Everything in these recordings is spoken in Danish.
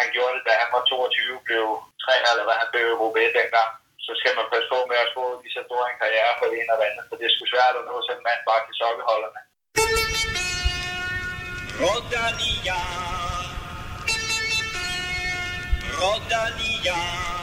han gjorde det, da han var 22, blev træner, eller hvad han blev Roubaix e dengang, så skal man passe på med at få lige så stor en karriere for det ene og andet, for det er sgu svært at nå sådan en mand bare til sokkeholderne. Rodania. Rodania.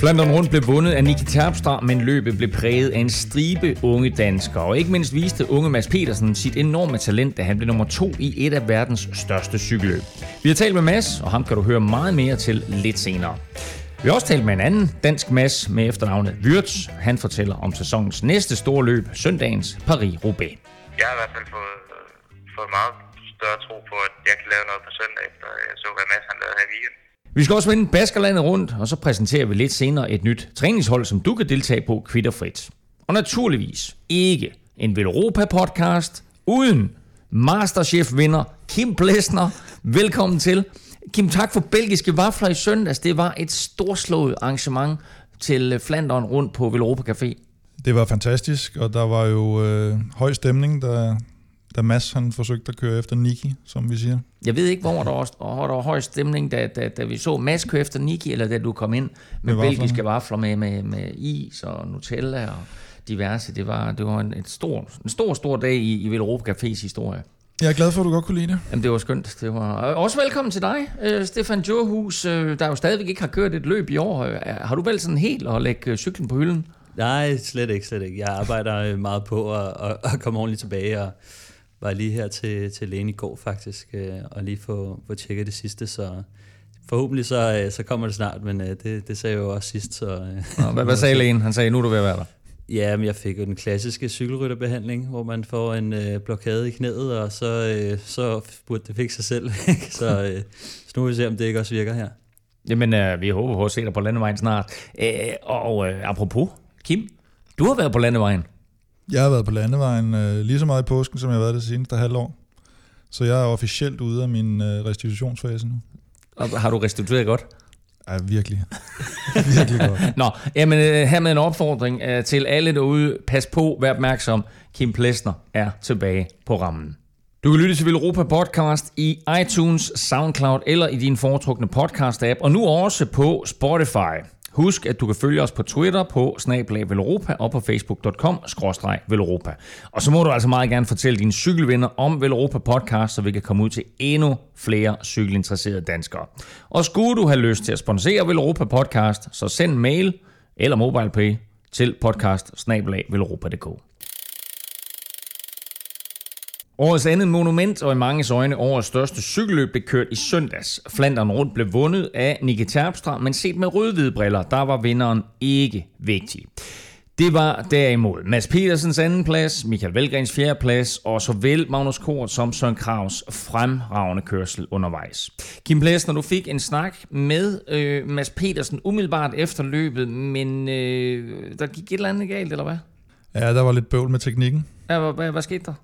Flandern rundt blev vundet af Nicky Terpstra, men løbet blev præget af en stribe unge danskere. Og ikke mindst viste unge Mads Petersen sit enorme talent, da han blev nummer to i et af verdens største cykelløb. Vi har talt med Mads, og ham kan du høre meget mere til lidt senere. Vi har også talt med en anden dansk Mads med efternavnet Wirtz. Han fortæller om sæsonens næste store løb, søndagens Paris-Roubaix. Jeg har i hvert fald fået, øh, fået meget større tro på, at jeg kan lave noget på søndag, efter jeg så, hvad Mads han lavede her i weekenden. Vi skal også vende Baskerlandet rundt, og så præsenterer vi lidt senere et nyt træningshold, som du kan deltage på kvitterfrit. Og naturligvis ikke en Velropa-podcast uden Masterchef-vinder Kim Plesner. Velkommen til. Kim, tak for belgiske vafler i søndags. Det var et storslået arrangement til øh, Flanderen rundt på Velropa Café. Det var fantastisk, og der var jo øh, høj stemning, da, da Mads han forsøgte at køre efter Niki, som vi siger. Jeg ved ikke, hvor der var, hvor der var høj stemning, da, da, da vi så Mads køre efter Niki, eller da du kom ind med, med belgiske vafler med, med, med is og Nutella og diverse. Det var, det var en, et stor, en stor, stor dag i, i Velropa Cafés historie. Jeg er glad for, at du godt kunne lide det. Jamen, det var skønt. Det var... Også velkommen til dig, øh, Stefan Djurhus, øh, der jo stadigvæk ikke har kørt et løb i år. Øh, har du valgt sådan helt at lægge cyklen på hylden? Nej, slet ikke, slet ikke. Jeg arbejder meget på at, at, at komme ordentligt tilbage, og var lige her til, til lægen i går faktisk, og lige få, få tjekket det sidste, så forhåbentlig så, så kommer det snart, men det, det sagde jeg jo også sidst. Så, Nå, hvad, hvad sagde lægen? Han sagde, nu er du ved at være der. Ja, men jeg fik jo den klassiske cykelrytterbehandling, hvor man får en øh, blokade i knæet, og så, øh, så burde det fikse sig selv. så, øh, så nu vil vi se, om det ikke også virker her. Jamen, øh, vi håber på at se dig på landevejen snart. Æh, og øh, apropos, Kim, du har været på landevejen. Jeg har været på landevejen øh, lige så meget i påsken, som jeg har været det seneste halvår. Så jeg er officielt ude af min øh, restitutionsfase nu. Og har du restitueret godt? Ja, virkelig. virkelig godt. Nå, jamen her med en opfordring uh, til alle derude. Pas på, vær opmærksom. Kim Plesner er tilbage på rammen. Du kan lytte til Europa Podcast i iTunes, SoundCloud eller i din foretrukne podcast-app, og nu også på Spotify. Husk, at du kan følge os på Twitter på snablag Velropa og på facebook.com Velropa. Og så må du altså meget gerne fortælle dine cykelvenner om Velropa podcast, så vi kan komme ud til endnu flere cykelinteresserede danskere. Og skulle du have lyst til at sponsere Velropa podcast, så send mail eller MobilePay til podcast Årets andet monument og i mange øjne årets største cykelløb blev kørt i søndags. Flandern rundt blev vundet af Nicky Terpstra, men set med rød briller, der var vinderen ikke vigtig. Det var derimod Mads Petersens anden plads, Michael Velgrens fjerde plads og såvel Magnus Kort som Søren Kravs fremragende kørsel undervejs. Kim Plæs, når du fik en snak med øh, Mads Petersen umiddelbart efter løbet, men øh, der gik et eller andet galt, eller hvad? Ja, der var lidt bøvl med teknikken. Ja, hvad, hvad, hvad skete der?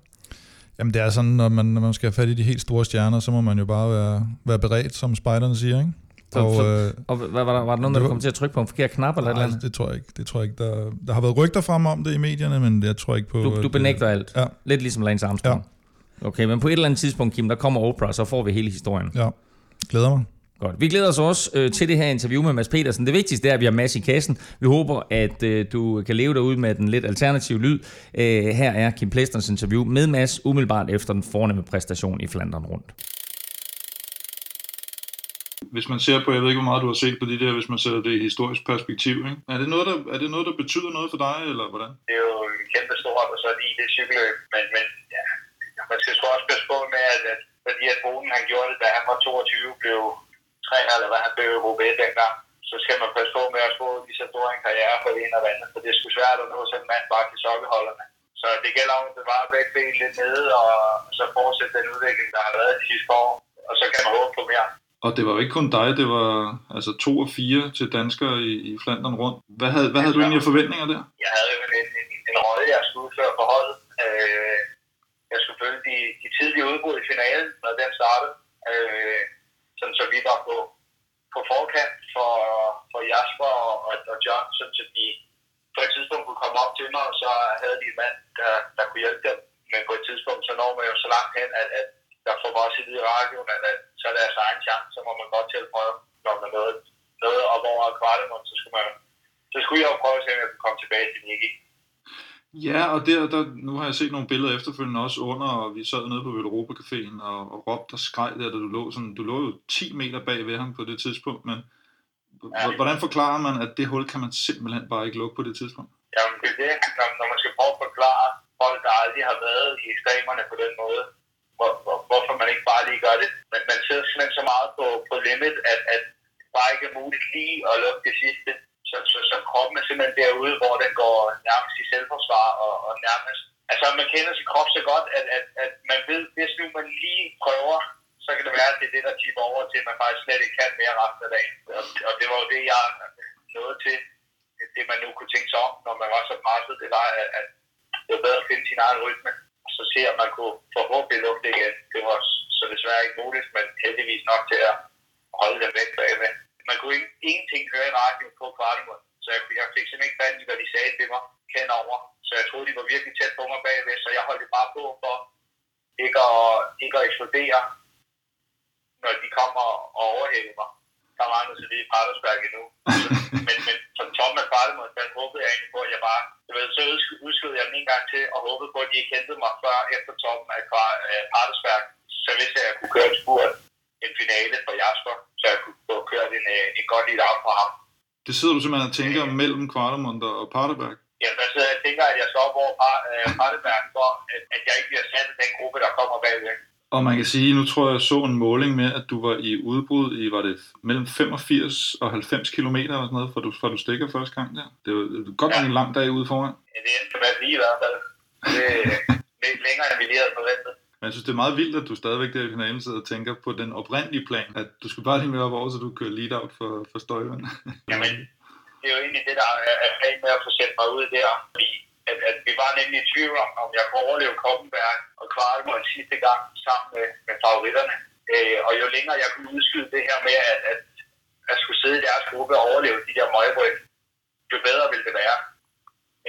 Jamen det er sådan, når man, når man skal have fat i de helt store stjerner, så må man jo bare være, være beredt, som spejderne siger, ikke? Så, og, så, øh, og hvad, var, der, var der nogen, der kom til at trykke på en forkert knap eller nej, eller det tror jeg ikke. Det tror jeg ikke. Der, der har været rygter frem om det i medierne, men jeg tror ikke på... Du, du benægter alt? Ja. Lidt ligesom Lance Armstrong? Ja. Okay, men på et eller andet tidspunkt, Kim, der kommer Oprah, så får vi hele historien. Ja, glæder mig. Godt. Vi glæder os også øh, til det her interview med Mads Petersen. Det vigtigste er, at vi har Mads i kassen. Vi håber, at øh, du kan leve derude med den lidt alternative lyd. Øh, her er Kim Plesters interview med Mads, umiddelbart efter den fornemme præstation i Flandern rundt. Hvis man ser på, jeg ved ikke, hvor meget du har set på det der, hvis man sætter det i historisk perspektiv, ikke? Er, det noget, der, er det noget, der betyder noget for dig, eller hvordan? Det er jo kæmpe stort, og så lige det cykelløb, men, men ja, man skal også passe på med, at, at fordi at Boden han gjorde det, da han var 22, blev træner, eller hvad han blev Roubaix dengang, så skal man passe på med at få lige så stor en karriere for det ene og andet, for det er sgu svært at nå sådan en mand bare til sokkeholderne. Så det gælder om at bevare begge ben lidt nede, og så fortsætte den udvikling, der har været de sidste år, og så kan man håbe på mere. Og det var jo ikke kun dig, det var altså to og fire til danskere i, i Flandern rundt. Hvad havde, hvad havde du egentlig af forventninger der? Jeg havde jo en, en, en rolle, jeg skulle udføre for holdet. Øh, jeg skulle følge de, de tidlige udbrud i finalen, når den startede. Øh, sådan, så vi var på, på forkant for, for Jasper og, og, og John, sådan, så de på et tidspunkt kunne komme op til mig, og så havde de en mand, der, der kunne hjælpe dem. Men på et tidspunkt, så når man jo så langt hen, at, at der får man også i vide radioen, at, at så er deres altså egen chance, så må man godt til prøve, når man nåede, nåede op over kvartemund, så skulle man så skulle jeg jo prøve at se, om jeg kunne komme tilbage til Nicky. Ja, og der, der, nu har jeg set nogle billeder efterfølgende også under, og vi sad nede på Europa Caféen og, og råbte og skreg der, da du lå sådan, du lå jo 10 meter bag ved ham på det tidspunkt, men ja. hvordan forklarer man, at det hul kan man simpelthen bare ikke lukke på det tidspunkt? Jamen det er det, når, når man skal prøve at forklare folk, der aldrig har været i ekstremerne på den måde, hvor, hvor, hvorfor man ikke bare lige gør det. Men man sidder simpelthen så meget på, på limit, at, at bare ikke er muligt lige at lukke det sidste. Så, så, så kroppen er simpelthen derude, hvor den går nærmest i selvforsvar og, og nærmest... Altså man kender sin krop så godt, at, at, at man ved, hvis nu man lige prøver, så kan det være, at det er det, der tipper over til, at man faktisk slet ikke kan mere resten af dagen. Og, og det var jo det, jeg nåede til. Det man nu kunne tænke sig om, når man var så presset, det var, at, at det var bedre at finde sin egen rytme. Og så se, om man kunne forhåbentlig lukke det igen. Det var så desværre ikke muligt, men heldigvis nok til at holde dem væk bagved man kunne ikke, ingenting høre i radioen på Kvartimund. Så jeg, jeg fik simpelthen ikke fat i, hvad de sagde til mig henover. Så jeg troede, de var virkelig tæt på mig bagved, så jeg holdt det bare på for ikke at, ikke at eksplodere, når de kommer og overhælder mig. Der mangler så lige i Partersberg endnu. men, men som Tom af Kvartimund, der håbede jeg egentlig på, at jeg bare... Jeg ved, så udskød jeg den en gang til, og håbede på, at de ikke hentede mig før efter toppen af Partersberg. Så hvis jeg kunne køre en spurt en finale for Jasper, så jeg kunne få kørt en, øh, en godt lille af for ham. Det sidder du simpelthen og tænker øh, mellem Kvartemund og Paterberg? Ja, der sidder jeg tænker, at jeg op over Paterberg, for at, at jeg ikke bliver sat af den gruppe, der kommer bagved. Og man kan sige, nu tror jeg, jeg så en måling med, at du var i udbrud i, var det mellem 85 og 90 km eller sådan noget, for du, for du stikker første gang der. Det var godt ja. en lang dag ude foran. Ja, det endte med lige i hvert fald. Det er længere, end vi lige havde forventet. Men jeg synes, det er meget vildt, at du stadigvæk der i finalen sidder og tænker på den oprindelige plan, at du skulle bare lige med op over, så du kører lead out for, for Støjvand. Jamen, det er jo egentlig det, der er planen med at få sendt mig ud der, fordi at, at vi var nemlig i tvivl om, om jeg kunne overleve Koppenberg og Kvartmål sidste gang sammen med, med favoritterne. Øh, og jo længere jeg kunne udskyde det her med, at, at at skulle sidde i deres gruppe og overleve de der møgryg, jo bedre ville det være.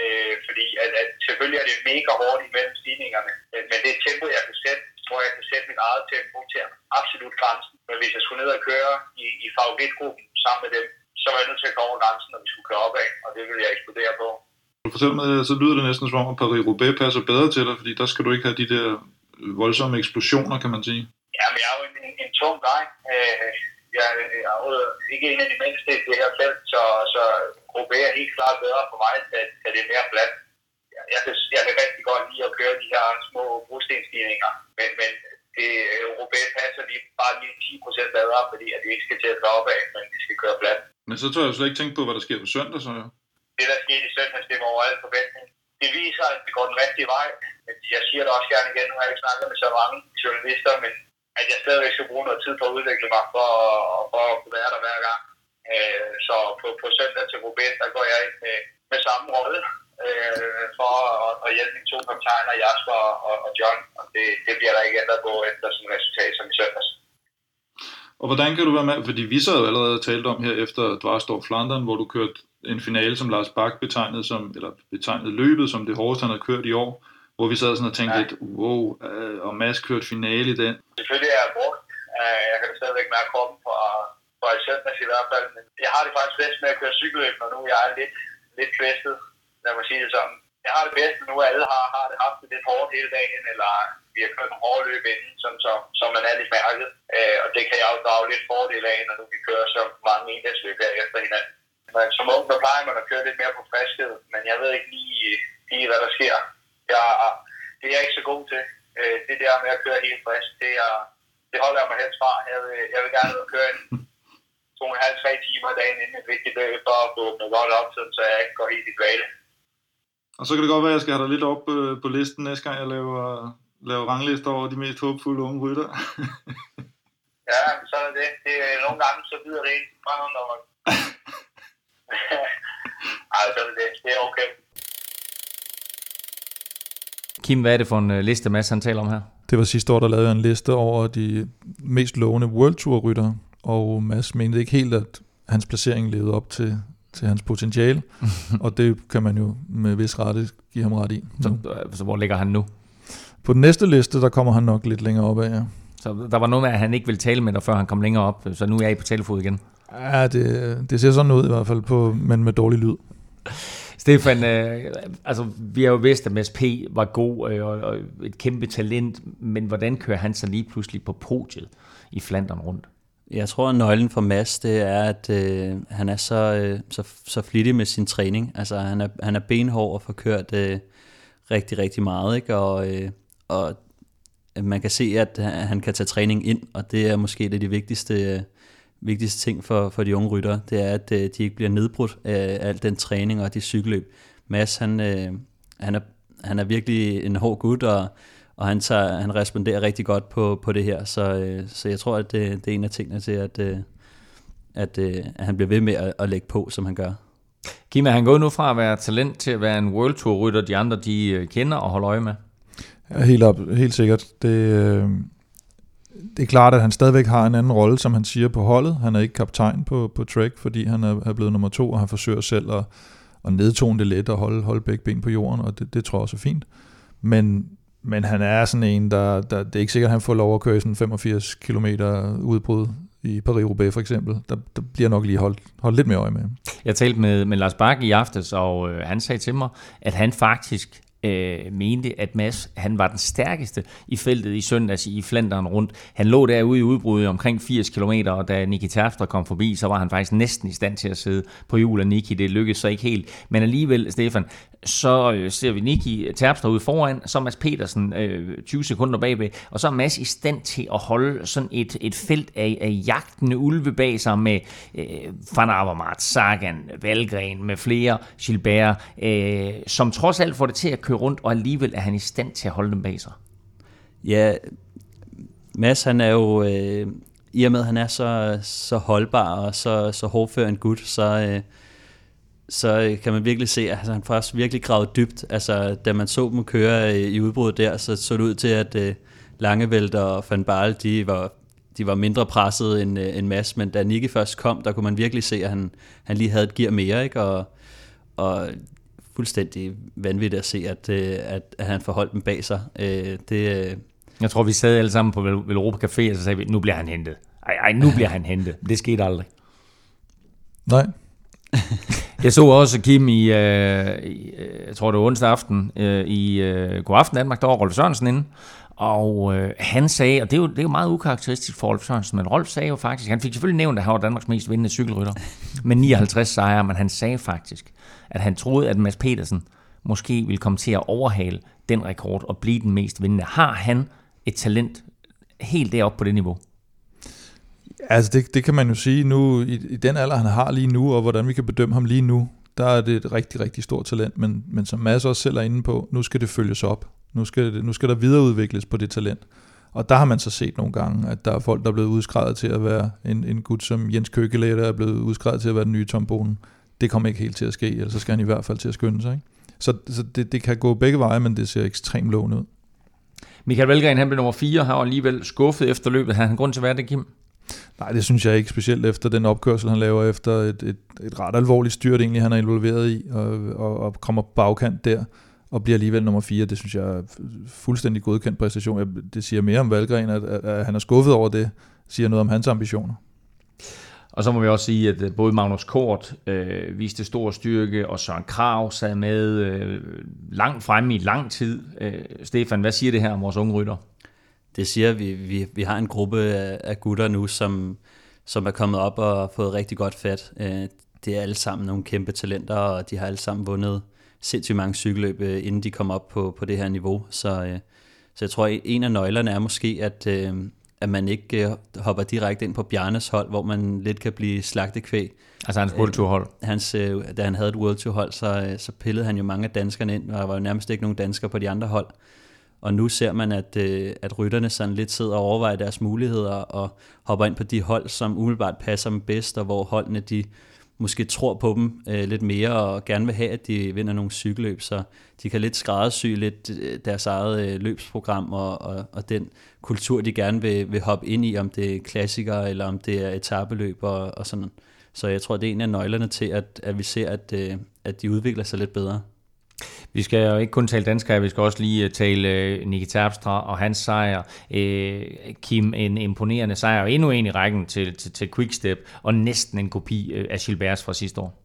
Øh, fordi at, at selvfølgelig er det mega hårdt imellem stigningerne, men, det tempo, jeg kan sætte, tror jeg, kan sætte mit eget tempo til absolut grænsen. Men hvis jeg skulle ned og køre i, i favoritgruppen sammen med dem, så var jeg nødt til at gå over grænsen, når vi skulle køre opad, og det ville jeg eksplodere på. Fortæl mig, så lyder det næsten som om, at Paris-Roubaix passer bedre til dig, fordi der skal du ikke have de der voldsomme eksplosioner, kan man sige. Ja, men jeg er jo en, en, en tung dreng. Øh, jeg, jeg er ikke en af de mindste i det her felt, så, så Roubaix er helt klart bedre for mig, da, da det er mere fladt. Jeg, kan, jeg kan rigtig godt lide at køre de her små brugstenstigninger, men, men det, Roubaix passer lige bare lige 10% bedre, fordi at vi ikke skal til at køre opad, men vi skal køre fladt. Men så tror jeg slet ikke tænke på, hvad der sker på søndag, så jo. Det, der sker i søndag, det var over alle forventning. Det viser, at det går den rigtige vej. Men jeg siger det også gerne igen, nu har jeg ikke snakket med så mange journalister, men at jeg stadigvæk skal bruge noget tid på at udvikle mig for, for at kunne være der hver gang. Øh, så på, på søndag til Roubaix, der går jeg ind med, med samme rolle øh, for at, at hjælpe mine to kaptajner, Jasper og, og John. Og det, det bliver der ikke ændret på efter sådan et resultat som i søndags. Og hvordan kan du være med? Fordi vi så jo allerede talt om her efter Dvarstorp Flandern, hvor du kørte en finale, som Lars Bak betegnede, som, eller betegnede løbet som det hårdeste, han havde kørt i år. Hvor vi sad sådan og tænkte ja. lidt, wow, øh, og Mads kørte finale i den. Selvfølgelig er jeg brugt. Øh, jeg kan stadigvæk mærke kroppen fra i søndags i hvert fald. Men jeg har det faktisk bedst med at køre cykelløb, når nu jeg er lidt, lidt kvæstet. Lad mig sige det sådan. Jeg har det bedst, nu alle har, har det haft det lidt hårdt hele dagen, eller vi har kørt nogle hårde løb inden, sådan så, så man er lidt mærket. Øh, og det kan jeg jo drage lidt fordel af, når nu vi kører så mange endagsløb her efter hinanden. Men som ung, der plejer man at køre lidt mere på friskhed, men jeg ved ikke lige, lige hvad der sker jeg, det er jeg ikke så god til. Øh, det der med at køre helt frisk, det, er, det holder jeg mig helst fra. Jeg vil, jeg vil gerne køre en to og en halv, tre timer dagen inden et vigtigt løb, for at få åbnet godt op, så jeg ikke går helt i dvale. Og så kan det godt være, at jeg skal have dig lidt op øh, på listen næste gang, jeg laver, laver ranglister over de mest håbfulde unge rytter. ja, så er det. det er nogle gange, så videre det ikke fra når man... Ej, så er det. Det er okay. Kim, hvad er det for en øh, liste, Mads han taler om her? Det var sidste år, der lavede jeg en liste over de mest lovende World Tour ryttere, og Mads mente ikke helt, at hans placering levede op til til hans potentiale, og det kan man jo med vis rette give ham ret i. Så, nu. så hvor ligger han nu? På den næste liste, der kommer han nok lidt længere op af, ja. Så der var noget med, at han ikke ville tale med dig, før han kom længere op, så nu er I på telefod igen. Ja, det, det ser sådan ud i hvert fald, på, men med dårlig lyd. Stefan, øh, altså vi har jo vidst, at MSP P. var god øh, og, og et kæmpe talent, men hvordan kører han så lige pludselig på podiet i Flandern rundt? Jeg tror, at nøglen for Mads, det er, at øh, han er så, øh, så, så flittig med sin træning. Altså, han er, han er benhård og får kørt øh, rigtig, rigtig meget, ikke? Og, øh, og man kan se, at han kan tage træning ind, og det er måske det af de vigtigste, øh, vigtigste ting for, for de unge ryttere, det er, at øh, de ikke bliver nedbrudt af al den træning og de cykelløb. Mads, han, øh, han, er, han er virkelig en hård gut, og, og han, tager, han responderer rigtig godt på, på det her, så, øh, så jeg tror, at det, det er en af tingene til, at, øh, at, øh, at han bliver ved med at, at lægge på, som han gør. Kim, er han gået nu fra at være talent til at være en World Tour rytter, de andre de øh, kender og holder øje med? Ja, helt, op, helt sikkert. Det, øh, det er klart, at han stadigvæk har en anden rolle, som han siger på holdet. Han er ikke kaptajn på, på Trek, fordi han er, er blevet nummer to, og han forsøger selv at, at nedtone det lidt og holde, holde begge ben på jorden, og det, det tror jeg også er fint. Men, men han er sådan en, der, der, det er ikke sikkert, at han får lov at køre sådan 85 km udbrud i Paris-Roubaix for eksempel. Der, der bliver nok lige holdt, holdt lidt mere øje med. Jeg talte med, med Lars Bakke i aftes, og øh, han sagde til mig, at han faktisk øh, mente, at Mads han var den stærkeste i feltet i søndags i Flanderen rundt. Han lå derude i udbruddet omkring 80 km, og da Niki Terfter kom forbi, så var han faktisk næsten i stand til at sidde på hjul af Niki. Det lykkedes så ikke helt. Men alligevel, Stefan, så øh, ser vi Niki Terpstra ude foran, så Mads Petersen øh, 20 sekunder bagved, og så er Mads i stand til at holde sådan et, et felt af, af jagtende ulve bag sig med øh, Van Avermaet, Sagan, Valgren med flere, Gilbert, øh, som trods alt får det til at køre rundt, og alligevel er han i stand til at holde dem bag sig. Ja, Mads han er jo, øh, i og med at han er så, så holdbar og så, så hårdfør en gut, så, øh, så øh, kan man virkelig se, at altså, han faktisk virkelig gravet dybt. Altså, da man så dem køre øh, i udbruddet der, så så det ud til, at øh, Langevælt og Van Barle, de var, de var mindre presset end, øh, end Mads, men da Nicky først kom, der kunne man virkelig se, at han, han lige havde et gear mere, ikke? Og, og fuldstændig vanvittigt at se, at, øh, at, at han forholdt dem bag sig. Øh, det, øh, Jeg tror, vi sad alle sammen på Vel- Velropa Café, og så sagde vi, nu bliver han hentet. Ej, ej, nu bliver han hentet. Det skete aldrig. Nej, Jeg så også Kim i, øh, i jeg tror det var onsdag aften, øh, i øh, God Aften Danmark, der var Rolf Sørensen inde, og øh, han sagde, og det er, jo, det er jo meget ukarakteristisk for Rolf Sørensen, men Rolf sagde jo faktisk, han fik selvfølgelig nævnt, at han var Danmarks mest vindende cykelrytter, med 59 sejre, men han sagde faktisk, at han troede, at Mads Petersen måske ville komme til at overhale den rekord og blive den mest vindende. Har han et talent helt deroppe på det niveau? Altså det, det kan man jo sige nu, i, i den alder han har lige nu, og hvordan vi kan bedømme ham lige nu, der er det et rigtig, rigtig stort talent, men, men som Mads også selv er inde på, nu skal det følges op. Nu skal, det, nu skal der videreudvikles på det talent. Og der har man så set nogle gange, at der er folk, der er blevet udskrevet til at være en, en gut som Jens Køkkelæ, der er blevet udskrevet til at være den nye Tom Bonen. Det kommer ikke helt til at ske, eller så skal han i hvert fald til at skynde sig. Ikke? Så, så det, det kan gå begge veje, men det ser ekstremt lovende ud. Michael Valgren, han blev nummer 4, han var alligevel skuffet efter løbet. Har han grund til at være det, Kim? Nej, det synes jeg ikke, specielt efter den opkørsel, han laver efter et, et, et ret alvorligt styrt, egentlig han er involveret i, og, og, og kommer på bagkant der, og bliver alligevel nummer 4. Det synes jeg er fuldstændig godkendt præstation. Jeg- Det siger mere om Valgren, at, at, at han er skuffet over det, siger noget om hans ambitioner. Og så må vi også sige, at øh, både Magnus Kort øh, viste stor styrke, og Søren Krav sad med øh, langt fremme i lang tid. Øh, Stefan, hvad siger det her om vores unge rytter? det siger, at vi, vi, vi har en gruppe af, af gutter nu, som, som er kommet op og har fået rigtig godt fat. Øh, Det er alle sammen nogle kæmpe talenter, og de har alle sammen vundet sindssygt mange cykelløb, øh, inden de kom op på, på det her niveau. Så, øh, så jeg tror, at en af nøglerne er måske, at, øh, at man ikke øh, hopper direkte ind på Bjarnes hold, hvor man lidt kan blive slagtekvæg. Altså hans World Tour hold. Hans, øh, da han havde et World Tour hold, så, øh, så pillede han jo mange af danskerne ind, og der var jo nærmest ikke nogen danskere på de andre hold. Og nu ser man, at, øh, at rytterne sådan lidt sidder og overvejer deres muligheder og hopper ind på de hold, som umiddelbart passer dem bedst, og hvor holdene de måske tror på dem øh, lidt mere og gerne vil have, at de vinder nogle cykelløb, så de kan lidt skræddersy lidt øh, deres eget øh, løbsprogram og, og, og den kultur, de gerne vil, vil hoppe ind i, om det er klassikere eller om det er etabeløb og, og sådan Så jeg tror, det er en af nøglerne til, at, at vi ser, at, øh, at de udvikler sig lidt bedre. Vi skal jo ikke kun tale dansk her, vi skal også lige øh, tale øh, Nicky Terpstra og hans sejr. Øh, Kim, en imponerende sejr, og endnu en i rækken til, til, til Quickstep, og næsten en kopi øh, af Gilberts fra sidste år.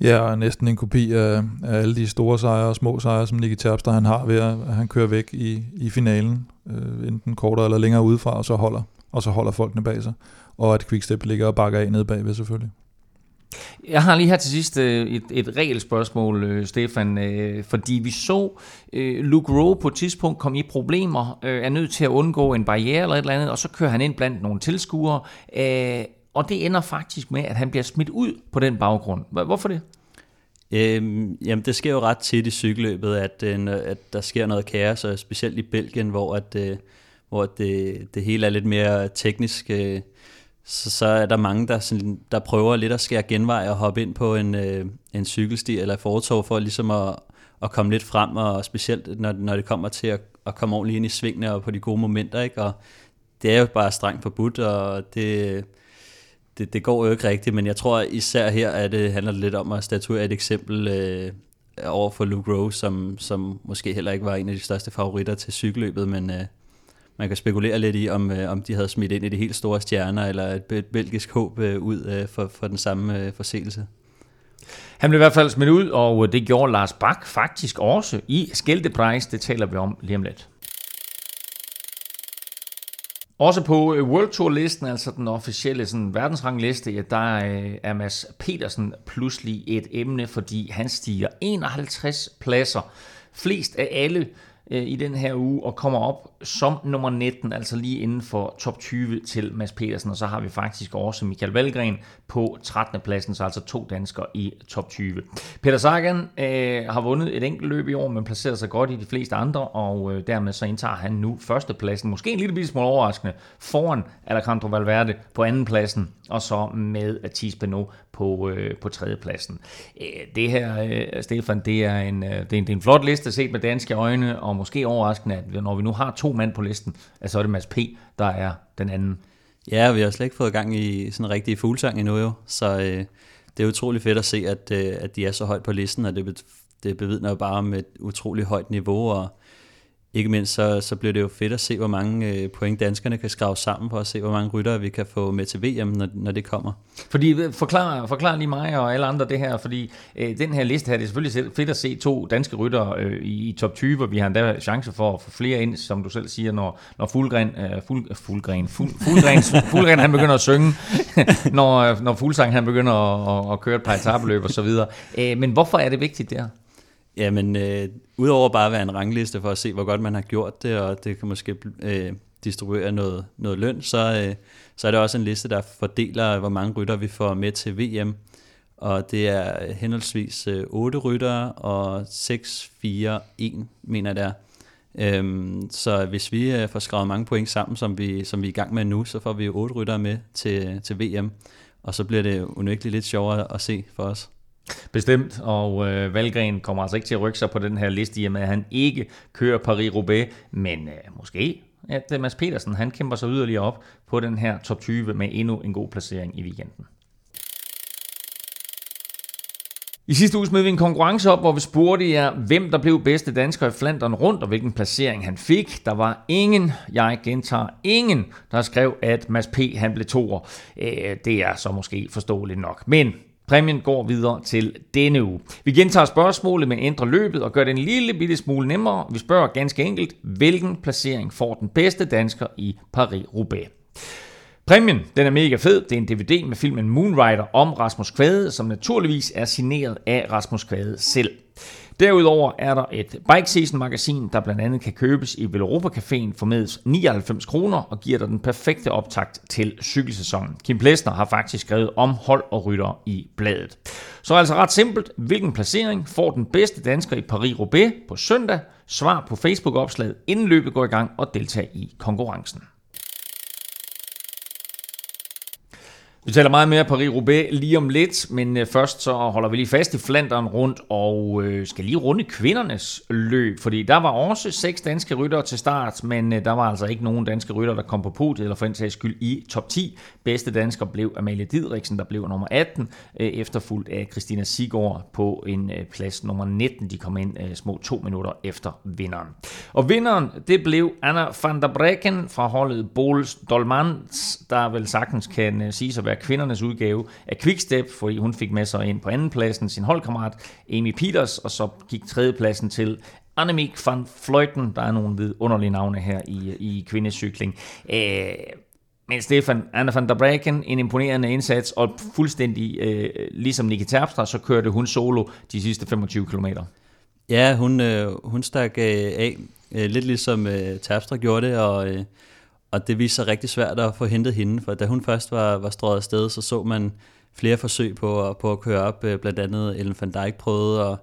Ja, og næsten en kopi af, af alle de store sejre og små sejre, som Nicky Terpstra han har ved at han kører væk i, i finalen, øh, enten kortere eller længere udefra, og så holder, og så holder folkene bag sig. Og at Quickstep ligger og bakker af nede bagved selvfølgelig. Jeg har lige her til sidst øh, et, et regelspørgsmål, øh, Stefan, øh, fordi vi så Luke Rowe på et tidspunkt komme i problemer, er nødt til at undgå en barriere eller et eller andet, og så kører han ind blandt nogle tilskuere, og det ender faktisk med, at han bliver smidt ud på den baggrund. Hvorfor det? Øhm, jamen, det sker jo ret tit i cykelløbet, at, at der sker noget kaos, og specielt i Belgien, hvor, at, hvor det, det hele er lidt mere teknisk så, så er der mange, der, sådan, der prøver lidt at skære genvej og hoppe ind på en, øh, en cykelsti eller fortog for ligesom at, at komme lidt frem, og specielt når, når det kommer til at, at komme ordentligt ind i svingene og på de gode momenter. Ikke? Og det er jo bare strengt forbudt, og det, det, det går jo ikke rigtigt, men jeg tror især her, at det handler lidt om at statuere et eksempel øh, over for Luke Rose, som, som måske heller ikke var en af de største favoritter til cykelløbet, men, øh, man kan spekulere lidt i, om, øh, om de havde smidt ind i de helt store stjerner, eller et belgisk håb øh, ud øh, for, for den samme øh, forseelse. Han blev i hvert fald smidt ud, og øh, det gjorde Lars Bak faktisk også i Skeldepreis. Det taler vi om lige om lidt. Også på øh, World Tour listen, altså den officielle sådan, verdensrangliste, ja, der øh, er Mads Petersen pludselig et emne, fordi han stiger 51 pladser. Flest af alle øh, i den her uge og kommer op som nummer 19, altså lige inden for top 20 til Mads Petersen. Og så har vi faktisk også Michael Valgren på 13. pladsen, så altså to danskere i top 20. Peter Sagan øh, har vundet et enkelt løb i år, men placerer sig godt i de fleste andre, og øh, dermed så indtager han nu førstepladsen, måske en lille smule overraskende, foran Alejandro Valverde på anden pladsen, og så med Thies Benoit på, øh, på tredjepladsen. Øh, det her, øh, Stefan, det er, en, øh, det, er en, det er en flot liste set med danske øjne, og måske overraskende, at når vi nu har to mand på listen, at så er det Mads P., der er den anden. Ja, vi har slet ikke fået gang i sådan en rigtig fuglsang endnu jo, så øh, det er utrolig fedt at se, at, øh, at de er så højt på listen, og det, det bevidner jo bare om et utrolig højt niveau, og ikke mindst så, så bliver det jo fedt at se, hvor mange øh, point danskerne kan skrave sammen for at se, hvor mange ryttere vi kan få med til VM, når, når det kommer. Fordi, øh, forklar, forklar lige mig og alle andre det her, fordi øh, den her liste her, det er selvfølgelig fedt at se to danske ryttere øh, i, i top 20, og vi har endda chance for at få flere ind, som du selv siger, når, når Fuglgren, øh, fuld, øh, Fuglgren, fuld, Fuglgren, Fuglgren han begynder at synge, når, øh, når Fuglsang han begynder at, at, at køre et par etabeløb og så videre. Øh, men hvorfor er det vigtigt der? Jamen, øh, udover bare at være en rangliste for at se, hvor godt man har gjort det, og det kan måske øh, distribuere noget, noget løn, så, øh, så er det også en liste, der fordeler, hvor mange rytter vi får med til VM. Og det er henholdsvis øh, 8 rytter og 6, 4, 1, mener jeg det er. Øhm, så hvis vi øh, får skrevet mange point sammen, som vi, som vi er i gang med nu, så får vi 8 rytter med til, til VM. Og så bliver det unægteligt lidt sjovere at se for os. Bestemt, og øh, Valgren kommer altså ikke til at rykke sig på den her liste, i og med at han ikke kører Paris-Roubaix, men øh, måske at øh, Mads Petersen han kæmper sig yderligere op på den her top 20 med endnu en god placering i weekenden. I sidste uge smed vi en konkurrence op, hvor vi spurgte jer, hvem der blev bedste dansker i Flandern rundt, og hvilken placering han fik. Der var ingen, jeg gentager ingen, der skrev, at Mads P. han blev toer. Øh, det er så måske forståeligt nok. Men Præmien går videre til denne uge. Vi gentager spørgsmålet, men ændrer løbet og gør det en lille bitte smule nemmere. Vi spørger ganske enkelt, hvilken placering får den bedste dansker i Paris-Roubaix? Præmien, den er mega fed. Det er en DVD med filmen Moonrider om Rasmus Kvade, som naturligvis er signeret af Rasmus Kvade selv. Derudover er der et Bike Season magasin, der blandt andet kan købes i Velropa Caféen for med 99 kroner og giver dig den perfekte optakt til cykelsæsonen. Kim Plesner har faktisk skrevet om hold og rytter i bladet. Så altså ret simpelt, hvilken placering får den bedste dansker i Paris-Roubaix på søndag? Svar på Facebook-opslaget, inden løbet går i gang og deltag i konkurrencen. Vi taler meget mere Paris-Roubaix lige om lidt, men øh, først så holder vi lige fast i Flanderen rundt og øh, skal lige runde kvindernes løb, fordi der var også seks danske ryttere til start, men øh, der var altså ikke nogen danske ryttere, der kom på podiet, eller for en sags skyld i top 10. Bedste dansker blev Amalie Didriksen, der blev nummer 18, efterfulgt af Christina Sigård på en plads nummer 19. De kom ind små to minutter efter vinderen. Og vinderen, det blev Anna van der Brecken fra holdet Bols Dolmans, der vel sagtens kan sige sig være kvindernes udgave af Quickstep, fordi hun fik med sig ind på andenpladsen sin holdkammerat Amy Peters, og så gik tredjepladsen til Annemiek van Fleuten. Der er nogle vidunderlige navne her i, i kvindecykling. Øh, men Stefan, Anna van der Breken, en imponerende indsats, og fuldstændig øh, ligesom Niki Terpstra, så kørte hun solo de sidste 25 km. Ja, hun, øh, hun stak øh, af, øh, lidt ligesom øh, Terpstra gjorde det, og, øh, og det viste sig rigtig svært at få hentet hende, for da hun først var, var strået afsted, så så man flere forsøg på, på at køre op, øh, blandt andet Ellen van Dijk prøvede, og,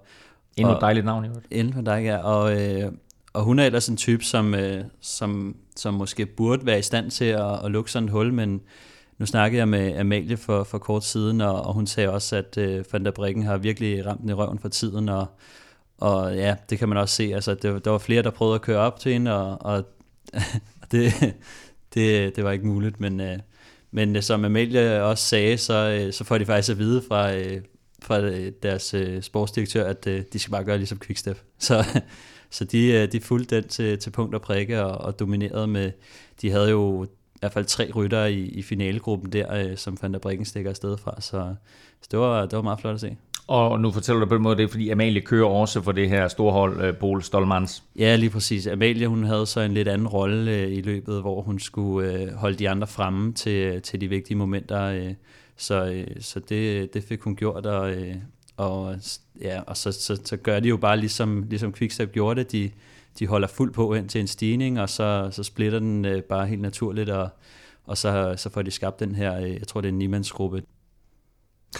Endnu et dejligt navn i øvrigt. Ellen van Dijk, ja, og, øh, og hun er ellers en type, som, øh, som, som måske burde være i stand til at, at lukke sådan et hul, men nu snakkede jeg med Amalie for, for kort siden, og, og hun sagde også, at øh, Van der Bricken har virkelig ramt den i røven for tiden, og, og ja, det kan man også se. Altså, det, der var flere, der prøvede at køre op til hende, og, og det, det, det var ikke muligt, men, øh, men øh, som Amalie også sagde, så, øh, så får de faktisk at vide fra, øh, fra øh, deres øh, sportsdirektør, at øh, de skal bare gøre ligesom Quickstep. Så, så de, øh, de fulgte den til, til punkt og prikke og, og dominerede med, de havde jo i hvert fald tre rytter i, i finalegruppen der, øh, som Van der Bricken stikker afsted fra, så, så det, var, det var meget flot at se. Og nu fortæller du på den måde, det fordi Amalie kører også for det her storhold, øh, Bol Stolmans. Ja, lige præcis. Amalie hun havde så en lidt anden rolle øh, i løbet, hvor hun skulle øh, holde de andre fremme til, til de vigtige momenter. Så så det, det fik hun gjort, og, og, ja, og så, så, så gør de jo bare ligesom, ligesom Quickstep gjorde det. De, de holder fuld på hen til en stigning, og så, så splitter den øh, bare helt naturligt, og, og så, så får de skabt den her, øh, jeg tror det er en nimandsgruppe.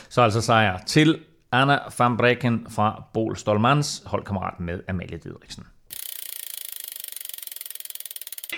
Så altså sejr til Anna van Breken fra Bol Stolmans, holdkammerat med Amalie Didriksen.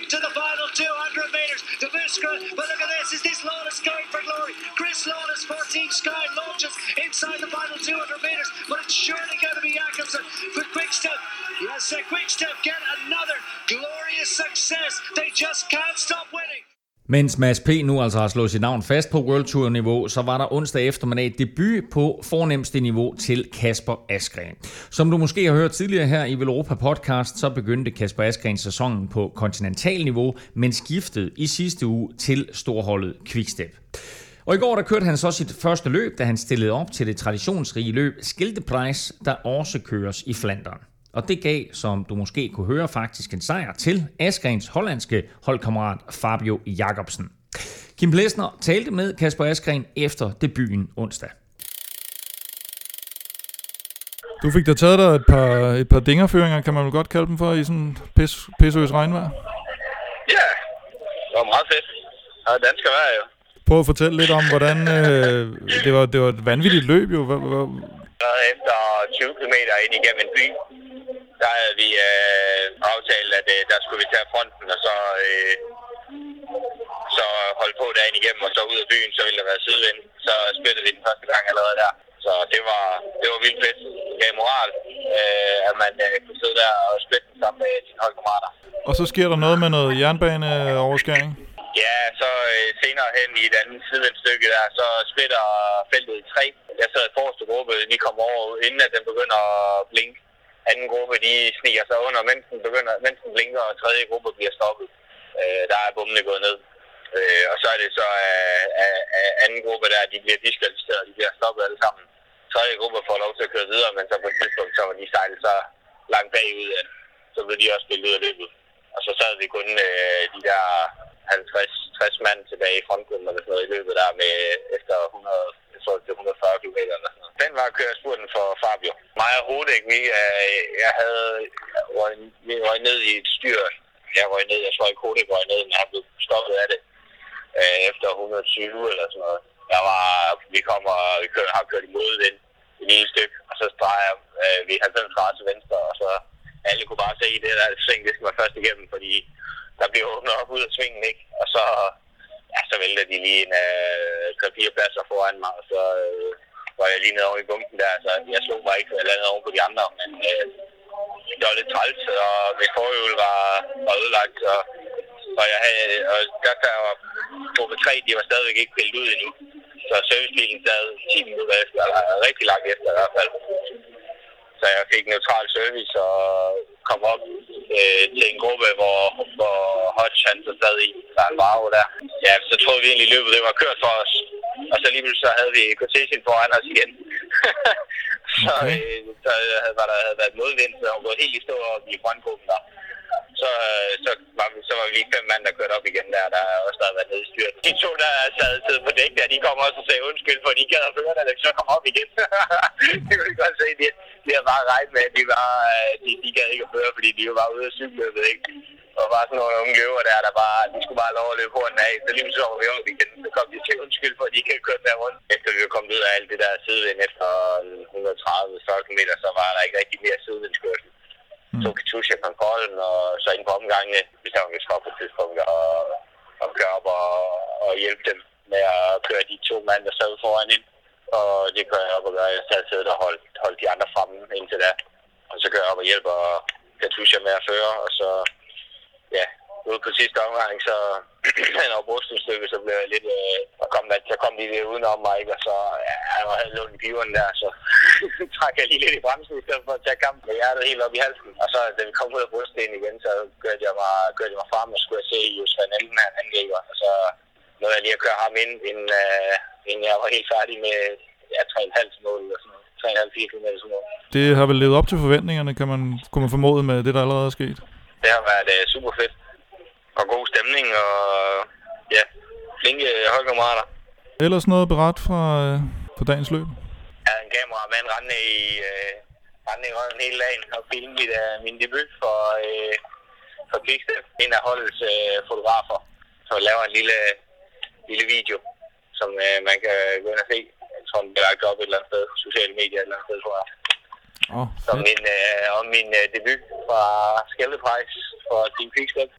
to the final 200 meters. Daviska, but look at this. Is this Lawless going for glory? Chris Lawless, 14 Sky, launches inside the final 200 meters, but it's surely going to be Atkinson for Quickstep. Yes, uh, Quickstep get another glorious success. They just can't stop winning. Mens Mads P. nu altså har slået sit navn fast på World Tour niveau, så var der onsdag eftermiddag debut på fornemmeste niveau til Kasper Askren. Som du måske har hørt tidligere her i Velropa podcast, så begyndte Kasper Askren sæsonen på kontinental niveau, men skiftede i sidste uge til storholdet Quickstep. Og i går der kørte han så sit første løb, da han stillede op til det traditionsrige løb Skiltepreis, der også køres i Flandern. Og det gav, som du måske kunne høre, faktisk en sejr til Asgrens hollandske holdkammerat Fabio Jacobsen. Kim Plesner talte med Kasper Askren efter debuten onsdag. Du fik da taget dig et par, et par dingerføringer, kan man vel godt kalde dem for, i sådan pis, pisøs regnvejr. Ja, det var meget fedt. Og dansker vejr jo. Prøv at fortælle lidt om, hvordan... Øh, det, var, det var et vanvittigt løb jo. Hvor, hvor, Så efter 20 km ind igennem en by, der havde vi øh, aftalt, at øh, der skulle vi tage fronten, og så, øh, så holde på dagen igennem, og så ud af byen, så ville der være sidevind. Så spillede vi den første gang allerede der. Så det var, det var vildt fedt. Det gav moral, øh, at man øh, kunne sidde der og den sammen med sine holdkammerater. og så sker der noget med noget jernbaneoverskæring. Ja, så øh, senere hen i et andet sidevindstykke der, så splitter feltet i tre. Jeg sad i forreste gruppe, vi kom over, inden at den begynder at blinke. Anden gruppe, de sniger sig under, mens den, begynder, mens den blinker, og tredje gruppe bliver stoppet. Øh, der er bommene gået ned. Øh, og så er det så øh, øh, øh anden gruppe der, de bliver diskvalificeret, de bliver stoppet alle sammen. Tredje gruppe får lov til at køre videre, men så på et tidspunkt, så var de sejlet så langt bagud, at så blev de også spillet ud af løbet. Og så sad vi kun øh, de der 50-60 mand tilbage i frontgruppen eller sådan noget i løbet der med efter 100, jeg tror, det 140 km eller sådan noget. Den var kørt spurten for Fabio. Mig og Hodek, vi, øh, jeg havde røg, vi røg ned i et styr. Jeg røg ned, jeg tror ikke Hodek røg ned, men han blev stoppet af det øh, efter 120 eller sådan noget. Der var, vi kommer, vi kører, har kørt imod den et lille stykke, og så drejer øh, vi 90 grader til venstre, og så alle kunne bare se det der sving, det skal være først igennem, fordi der bliver åbnet op ud af svingen, ikke? Og så, ja, så vælter de lige en øh, 3-4 pladser foran mig, og så øh, var jeg lige nede over i bunken der, så jeg slog mig ikke, eller andet oven på de andre, men øh, det var lidt træls, og mit forhjul var, var ødelagt, og, og, jeg havde, og der, der var gruppe 3, de var stadigvæk ikke pillet ud endnu. Så servicebilen sad 10 minutter efter, eller rigtig langt efter i hvert fald. Så jeg fik neutral service og kom op øh, til en gruppe, hvor, hvor Hodge han så sad i, der en varve der. Ja, så troede vi egentlig løbet, det var kørt for os. Og så lige så havde vi Cortesian foran os igen. så, okay. øh, så havde, var der havde været modvind, så hun gået helt i stå op i frontgruppen der. Så, øh, så, var vi, så var vi lige fem mand, der kørte op igen der, der også havde været nede. De to, der sad, tid på dæk der, de kom også og sagde undskyld, for de gad at føre der, så kom op igen. det kunne godt se, de, de havde bare regnet med, at de, var, øh, de, de gad ikke at føre, fordi de var ude af cykeløbet, ikke? Og bare sådan nogle unge løver der, der bare, de skulle bare lov at løbe hurtigt af. Så lige så var vi om igen, så kom de til undskyld for, at de ikke havde kørt der rundt. Efter vi var kommet ud af alt det der sidevind efter 130 km, så var der ikke rigtig mere sidevindskørsel. Mm. Så Katusha kontrollen, og så ind på omgangene, hvis der var vi på et tidspunkt, og, og køre op og, og hjælpe dem med at køre de to mand, der sad foran ind. Og det gør jeg op og gøre. Jeg sad siddet og holdt, holdt de andre fremme indtil da. Og så gør jeg op og hjælper Katusha med at føre, og så ja, ude på sidste omgang, så når brugstudstykke, så blev jeg lidt, øh, og kom, der, så kom de lidt udenom mig, ikke? og så ja, jeg var havde lånt i piveren der, så trak jeg lige lidt i bremsen, i stedet for at tage kampen med hjertet helt op i halsen. Og så, da vi kom ud af bryststenen igen, så kørte jeg mig, kørte jeg mig frem, og skulle jeg se Jus Van Enden, han angriber, og så nåede jeg lige at køre ham ind, inden, øh, inden jeg var helt færdig med ja, 3,5 mål eller sådan noget. 3,5-4 km sådan noget. Det har vel levet op til forventningerne, kan man, kunne man formode med det, der allerede er sket? Det har været uh, super fedt. Og god stemning, og ja, flinke holdkammerater. Ellers noget beret fra, øh, fra dagens løb? Jeg havde en kameramand rende i, uh, rende i røven hele dagen og filme mit, uh, min debut for, uh, for Quickstep. En af holdets uh, fotografer, så laver en lille, lille video, som uh, man kan gå ind og se. Jeg tror, den bliver lagt op et eller andet sted sociale medier et eller andet sted, tror jeg. Oh, som min, øh, om min øh, debut fra Skeldeprice for Team Quickstep.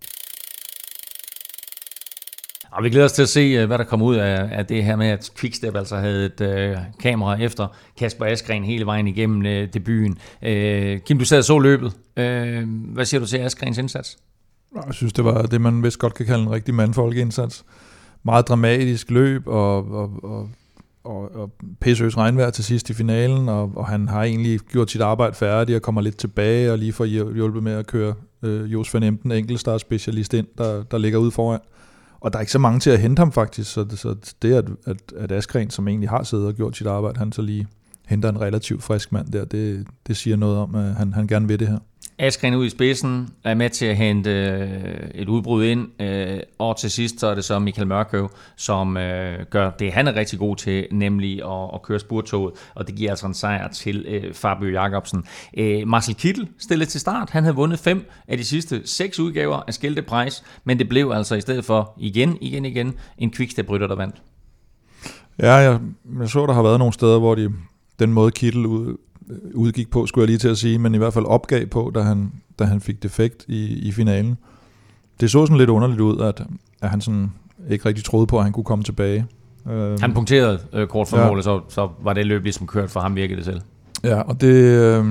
Og vi glæder os til at se, øh, hvad der kommer ud af, af det her med, at Quickstep altså havde et øh, kamera efter Kasper Askren hele vejen igennem øh, debuten. Øh, Kim, du sad og så løbet. Øh, hvad siger du til Askrens indsats? Jeg synes, det var det, man vist godt kan kalde en rigtig mandfolkeindsats. Meget dramatisk løb, og, og, og og, og pæsøs regnvejr til sidst i finalen, og, og han har egentlig gjort sit arbejde færdigt og kommer lidt tilbage og lige får hjulpet med at køre øh, Jos van Emden, enkeltstartspecialist ind, der, der ligger ude foran. Og der er ikke så mange til at hente ham faktisk, så det, så det at, at, at Askren, som egentlig har siddet og gjort sit arbejde, han så lige henter en relativt frisk mand der, det, det siger noget om, at han, han gerne vil det her. Askren ud i spidsen er med til at hente øh, et udbrud ind, øh, og til sidst så er det så Michael Mørkøv, som øh, gør det, han er rigtig god til, nemlig at, at køre spurtoget, og det giver altså en sejr til Fabio Jacobsen. Marcel Kittel stillet til start, han havde vundet fem af de sidste seks udgaver af Skilte Price, men det blev altså i stedet for igen, igen, igen en quickstep-rytter, der vandt. Ja, jeg, jeg så, der har været nogle steder, hvor de den måde Kittel ud, udgik på, skulle jeg lige til at sige, men i hvert fald opgav på, da han, da han fik defekt i, i finalen. Det så sådan lidt underligt ud, at, at han sådan ikke rigtig troede på, at han kunne komme tilbage. Øh, han punkterede øh, kort for ja. målet, så, så var det løb ligesom kørt for ham, virkede det selv. Ja, og det, øh,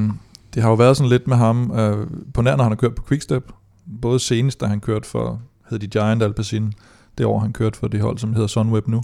det har jo været sådan lidt med ham. Øh, på nær, når han har kørt på Quickstep, både senest, da han kørte for, hed de Giant Alpecin, det år han kørte for det hold, som hedder Sunweb nu,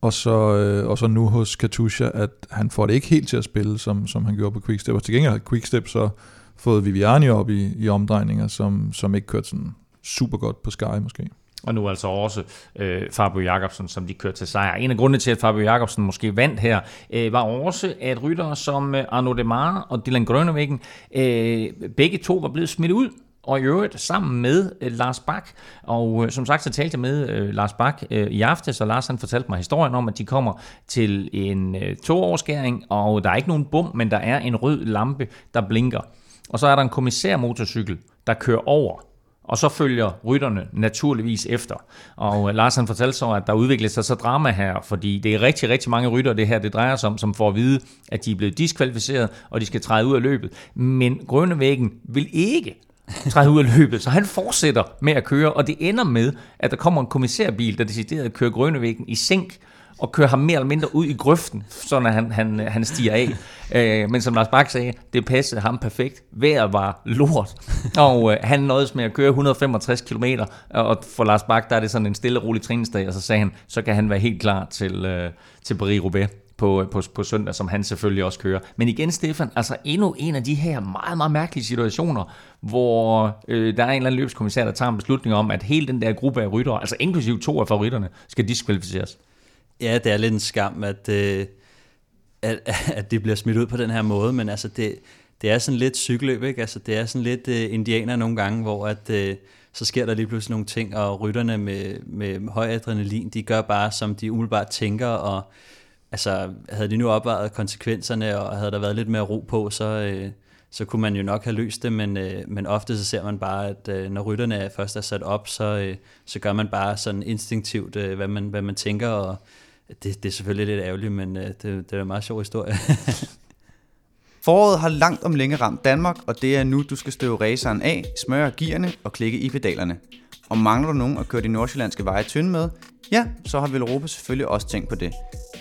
og så, øh, og så nu hos Katusha, at han får det ikke helt til at spille, som, som han gjorde på Quickstep. Og til gengæld har Quickstep så fået Viviani op i, i omdrejninger, som, som ikke kørte sådan super godt på Sky måske. Og nu altså også øh, Fabio Jacobsen, som de kørte til sejr. En af grundene til, at Fabio Jacobsen måske vandt her, øh, var også, at ryttere som øh, Arnaud Demare og Dylan Grønnevæggen, øh, begge to var blevet smidt ud og i øvrigt sammen med øh, Lars Bak. Og øh, som sagt, så talte jeg med øh, Lars Bak øh, i aften, så Lars han fortalte mig historien om, at de kommer til en øh, toårsskæring, og der er ikke nogen bum, men der er en rød lampe, der blinker. Og så er der en kommissærmotorcykel, der kører over, og så følger rytterne naturligvis efter. Og øh, Lars han fortalte så, at der udvikler sig så drama her, fordi det er rigtig, rigtig mange rytter, det her det drejer sig om, som får at vide, at de er blevet diskvalificeret, og de skal træde ud af løbet. Men Grønnevæggen vil ikke træde ud af løbet, så han fortsætter med at køre, og det ender med, at der kommer en kommissærbil, der decideret kører Grønnevæggen i sænk, og kører ham mere eller mindre ud i grøften, så når han, han, han stiger af. Øh, men som Lars Bak sagde, det passede ham perfekt. Vejret var lort, og øh, han nåede med at køre 165 km, og for Lars Bak, der er det sådan en stille og rolig træningsdag, og så sagde han, så kan han være helt klar til, øh, til Paris-Roubaix på, øh, på, på søndag, som han selvfølgelig også kører. Men igen, Stefan, altså endnu en af de her meget, meget mærkelige situationer, hvor øh, der er en eller anden løbskommissær, der tager en beslutning om, at hele den der gruppe af ryttere, altså inklusive to af favoritterne, skal diskvalificeres. Ja, det er lidt en skam, at, øh, at, at det bliver smidt ud på den her måde, men altså det, det er sådan lidt cykelløb, ikke? Altså det er sådan lidt øh, indianer nogle gange, hvor at, øh, så sker der lige pludselig nogle ting, og rytterne med, med høj adrenalin, de gør bare, som de umiddelbart tænker, og altså, havde de nu opvejet konsekvenserne, og havde der været lidt mere ro på, så, øh, så kunne man jo nok have løst det, men, øh, men ofte så ser man bare, at øh, når rytterne først er sat op, så, øh, så gør man bare sådan instinktivt, øh, hvad, man, hvad man tænker, og det, det er selvfølgelig lidt ærgerligt, men øh, det, det er en meget sjov historie. Foråret har langt om længe ramt Danmark, og det er nu, du skal støve raceren af, smøre gearne og klikke i pedalerne. Og mangler du nogen at køre de nordsjællandske veje tynde med, ja, så har Villeuropa selvfølgelig også tænkt på det.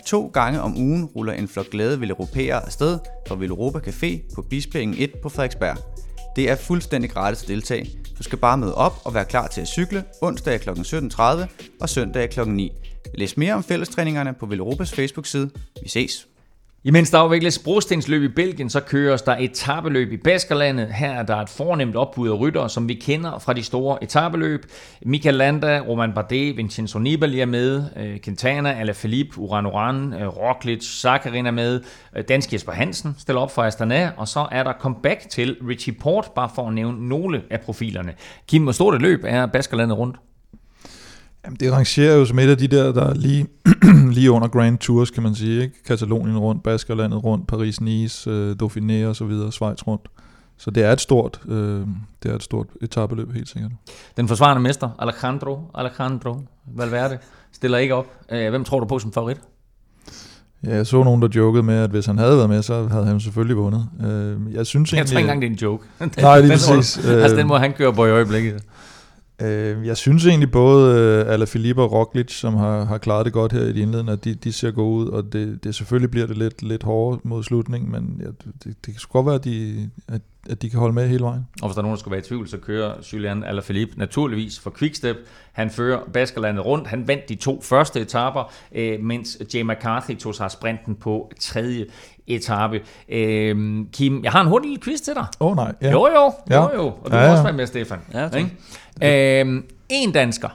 To gange om ugen ruller en flok glade Villeuropæere afsted fra Villeuropa Café på Bispingen 1 på Frederiksberg. Det er fuldstændig gratis at deltage. Du skal bare møde op og være klar til at cykle onsdag kl. 17.30 og søndag kl. 9. Læs mere om fællestræningerne på Villeuropas Facebook-side. Vi ses! Imens der afvikles brostensløb i Belgien, så køres der etabeløb i Baskerlandet. Her er der et fornemt opbud af ryttere, som vi kender fra de store etabeløb. Michael Landa, Roman Bardet, Vincenzo Nibali er med, øh, Quintana, Alaphilippe, Uran Uran, øh, Roglic, Sakharin er med, øh, dansk Jesper Hansen stiller op for Astana, og så er der comeback til Richie Port, bare for at nævne nogle af profilerne. Kim, hvor stort et løb er Baskerlandet rundt? Jamen, det rangerer jo som et af de der, der er lige, lige under Grand Tours, kan man sige. Ikke? Katalonien rundt, Baskerlandet rundt, Paris-Nice, øh, Dauphiné og så videre, Schweiz rundt. Så det er et stort, øh, det er et stort etabeløb, helt sikkert. Den forsvarende mester, Alejandro, Alejandro Valverde, stiller ikke op. Øh, hvem tror du på som favorit? Ja, jeg så nogen, der jokede med, at hvis han havde været med, så havde han selvfølgelig vundet. Øh, jeg synes jeg egentlig... tror ikke engang, det er en joke. Nej, lige præcis. må- altså, den må han køre på i øjeblikket. Øh, jeg synes egentlig både øh, Alaphilippe og Roglic, som har, har klaret det godt her i de indledende, de, de ser gode ud, og det, det selvfølgelig bliver det lidt, lidt hårdere mod slutningen, men ja, det, det kan sgu godt være, at de, at, at de kan holde med hele vejen. Og hvis der er nogen, der skulle være i tvivl, så kører Julian Alaphilippe naturligvis for Quickstep. Han fører Baskerlandet rundt. Han vandt de to første etaper, øh, mens Jay McCarthy tog sig af sprinten på tredje etape. Øh, Kim, jeg har en hurtig lille quiz til dig. Åh oh, nej. Ja. Jo, jo, Ja. jo, jo. Og du Ja, ja, også være med, Stefan. Ja, tak. Ikke? Øhm, en dansker.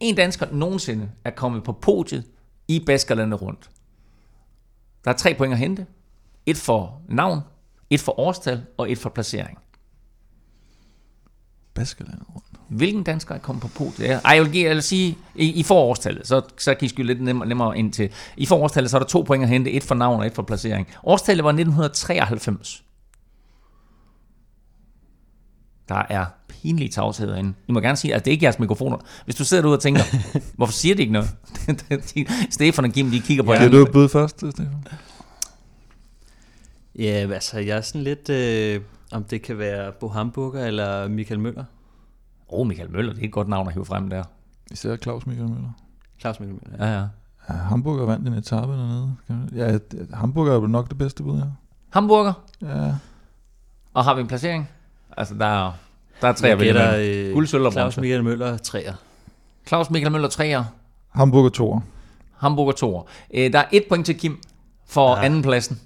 En dansker nogensinde er kommet på podiet i Baskerlandet rundt. Der er tre point at hente. Et for navn, et for årstal og et for placering. Baskerlandet rundt. Hvilken dansker er kommet på podiet? Ja, Ej, jeg vil, give, jeg vil sige, I, I får årstallet, så, så kan I skyde lidt nemmere, nemmere ind til. I får årstallet, så er der to point at hente, et for navn og et for placering. Årstallet var 1993. Der er pinlige tavshed herinde. I må gerne sige, at det er ikke jeres mikrofoner. Hvis du sidder derude og tænker, hvorfor siger de ikke noget? Stefan og Kim, de kigger på Giver hinanden. du et bud først, Stefan? Ja, altså jeg er sådan lidt, øh, om det kan være Bo Hamburger eller Michael Møller. Åh, oh, Michael Møller, det er et godt navn at hive frem der. Især Claus Michael Møller. Claus Michael Møller. Ja, ja. Ja, Hamburger vandt en etape dernede. Ja, Hamburger er jo nok det bedste bud, ja. Hamburger. Ja, Og har vi en placering? Altså, der er, der er tre Jeg gætter øh, Guld, sølv og Claus bronze. Michael Møller, træer. Claus Michael Møller 3'er. Hamburger 2'er. Hamburger 2'er. Øh, der er et point til Kim for Ah. anden pladsen.